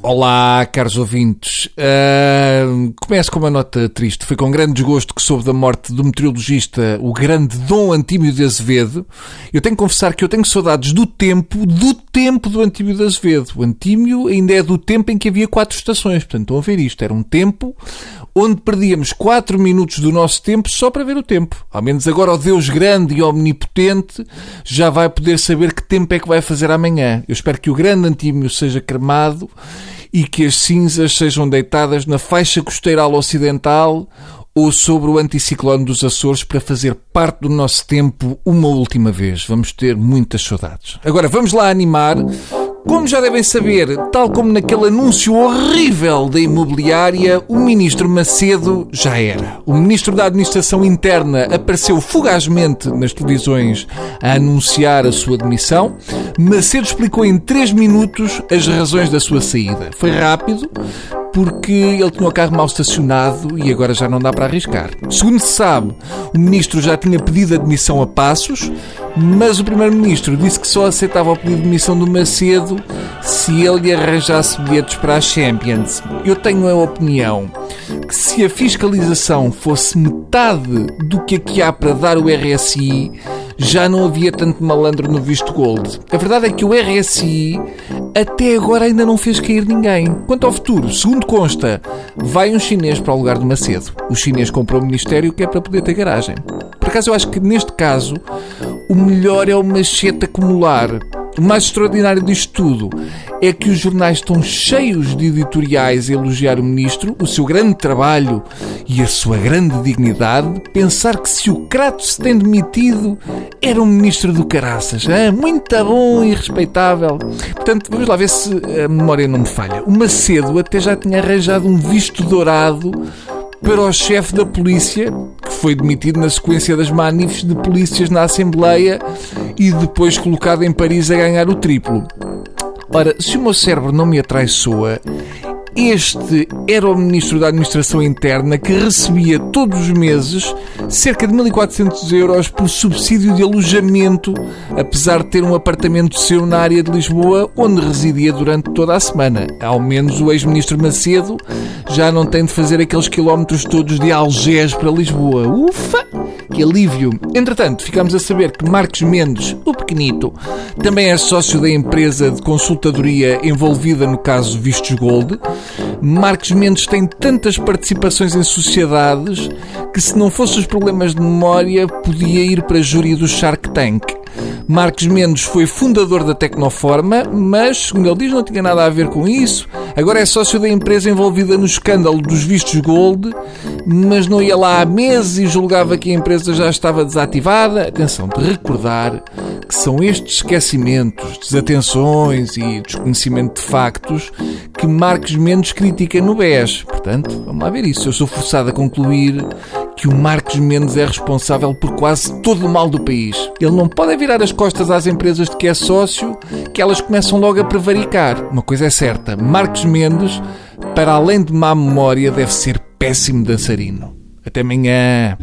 Olá, caros ouvintes. Uh, começo com uma nota triste. Foi com grande desgosto que soube da morte do meteorologista, o grande Dom Antímio de Azevedo. Eu tenho que confessar que eu tenho saudades do tempo, do tempo do Antímio de Azevedo. O Antímio ainda é do tempo em que havia quatro estações. Portanto, estão a ver isto. Era um tempo onde perdíamos quatro minutos do nosso tempo só para ver o tempo. Ao menos agora o Deus grande e omnipotente já vai poder saber que tempo é que vai fazer amanhã. Eu espero que o grande Antímio seja cremado e que as cinzas sejam deitadas na faixa costeira ocidental ou sobre o anticiclone dos Açores para fazer parte do nosso tempo uma última vez. Vamos ter muitas saudades. Agora vamos lá animar como já devem saber, tal como naquele anúncio horrível da imobiliária, o ministro Macedo já era. O ministro da Administração Interna apareceu fugazmente nas televisões a anunciar a sua demissão. Macedo explicou em 3 minutos as razões da sua saída. Foi rápido, porque ele tinha o carro mal estacionado e agora já não dá para arriscar. Segundo se sabe, o ministro já tinha pedido admissão a passos, mas o primeiro-ministro disse que só aceitava o pedido de demissão do Macedo se ele arranjasse bilhetes para a Champions. Eu tenho a opinião que se a fiscalização fosse metade do que aqui há para dar o RSI, já não havia tanto malandro no visto gold. A verdade é que o RSI até agora ainda não fez cair ninguém. Quanto ao futuro, segundo consta, vai um chinês para o lugar de Macedo. O chinês comprou o ministério que é para poder ter garagem. Por acaso eu acho que neste caso o melhor é o machete acumular. O mais extraordinário disto tudo é que os jornais estão cheios de editoriais a elogiar o ministro, o seu grande trabalho e a sua grande dignidade. Pensar que se o Crato se tem demitido, era um ministro do caraças. Hein? Muito bom e respeitável. Portanto, vamos lá ver se a memória não me falha. O Macedo até já tinha arranjado um visto dourado para o chefe da polícia, que foi demitido na sequência das manifes de polícias na Assembleia e depois colocado em Paris a ganhar o triplo. Ora, se o meu cérebro não me atraiçoa, este era o Ministro da Administração Interna que recebia todos os meses cerca de 1.400 euros por subsídio de alojamento, apesar de ter um apartamento seu na área de Lisboa, onde residia durante toda a semana. Ao menos o ex-Ministro Macedo já não tem de fazer aqueles quilómetros todos de Algés para Lisboa. Ufa! Que alívio! Entretanto, ficamos a saber que Marcos Mendes, o pequenito, também é sócio da empresa de consultadoria envolvida no caso Vistos Gold. Marcos Mendes tem tantas participações em sociedades que, se não fossem os problemas de memória, podia ir para a júri do Shark Tank. Marcos Mendes foi fundador da Tecnoforma, mas, segundo ele diz, não tinha nada a ver com isso. Agora é sócio da empresa envolvida no escândalo dos vistos Gold, mas não ia lá há meses e julgava que a empresa já estava desativada. Atenção, de recordar que são estes esquecimentos, desatenções e desconhecimento de factos que Marcos Mendes critica no BES. Portanto, vamos lá ver isso. Eu sou forçado a concluir que o Marcos Mendes é responsável por quase todo o mal do país. Ele não pode virar as costas às empresas de que é sócio, que elas começam logo a prevaricar. Uma coisa é certa, Marcos Mendes, para além de má memória, deve ser péssimo dançarino. Até amanhã.